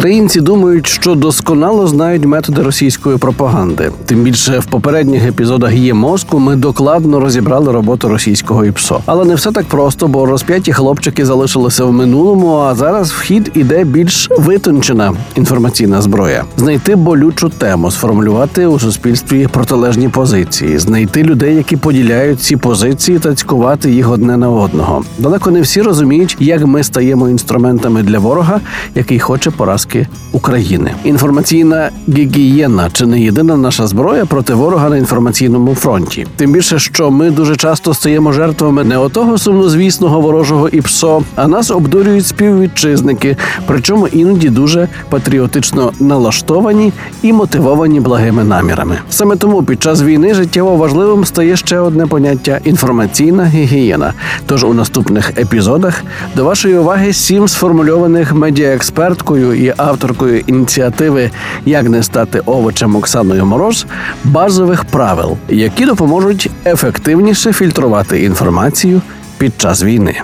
Українці думають, що досконало знають методи російської пропаганди. Тим більше в попередніх епізодах є мозку ми докладно розібрали роботу російського ІПСО. Але не все так просто, бо розп'яті хлопчики залишилися в минулому. А зараз в хід іде більш витончена інформаційна зброя: знайти болючу тему, сформулювати у суспільстві протилежні позиції, знайти людей, які поділяють ці позиції, та цькувати їх одне на одного. Далеко не всі розуміють, як ми стаємо інструментами для ворога, який хоче поразки України. Інформаційна гігієна чи не єдина наша зброя проти ворога на інформаційному фронті. Тим більше, що ми дуже часто стаємо жертвами не отого сумнозвісного ворожого ІПСО, а нас обдурюють співвітчизники, причому іноді дуже патріотично налаштовані і мотивовані благими намірами. Саме тому під час війни життєво важливим стає ще одне поняття інформаційна гігієна. Тож у наступних епізодах до вашої уваги сім сформульованих медіаексперткою і авторкою ініціативи Як не стати овочем Оксаною Мороз базових правил, які допоможуть ефективніше фільтрувати інформацію під час війни.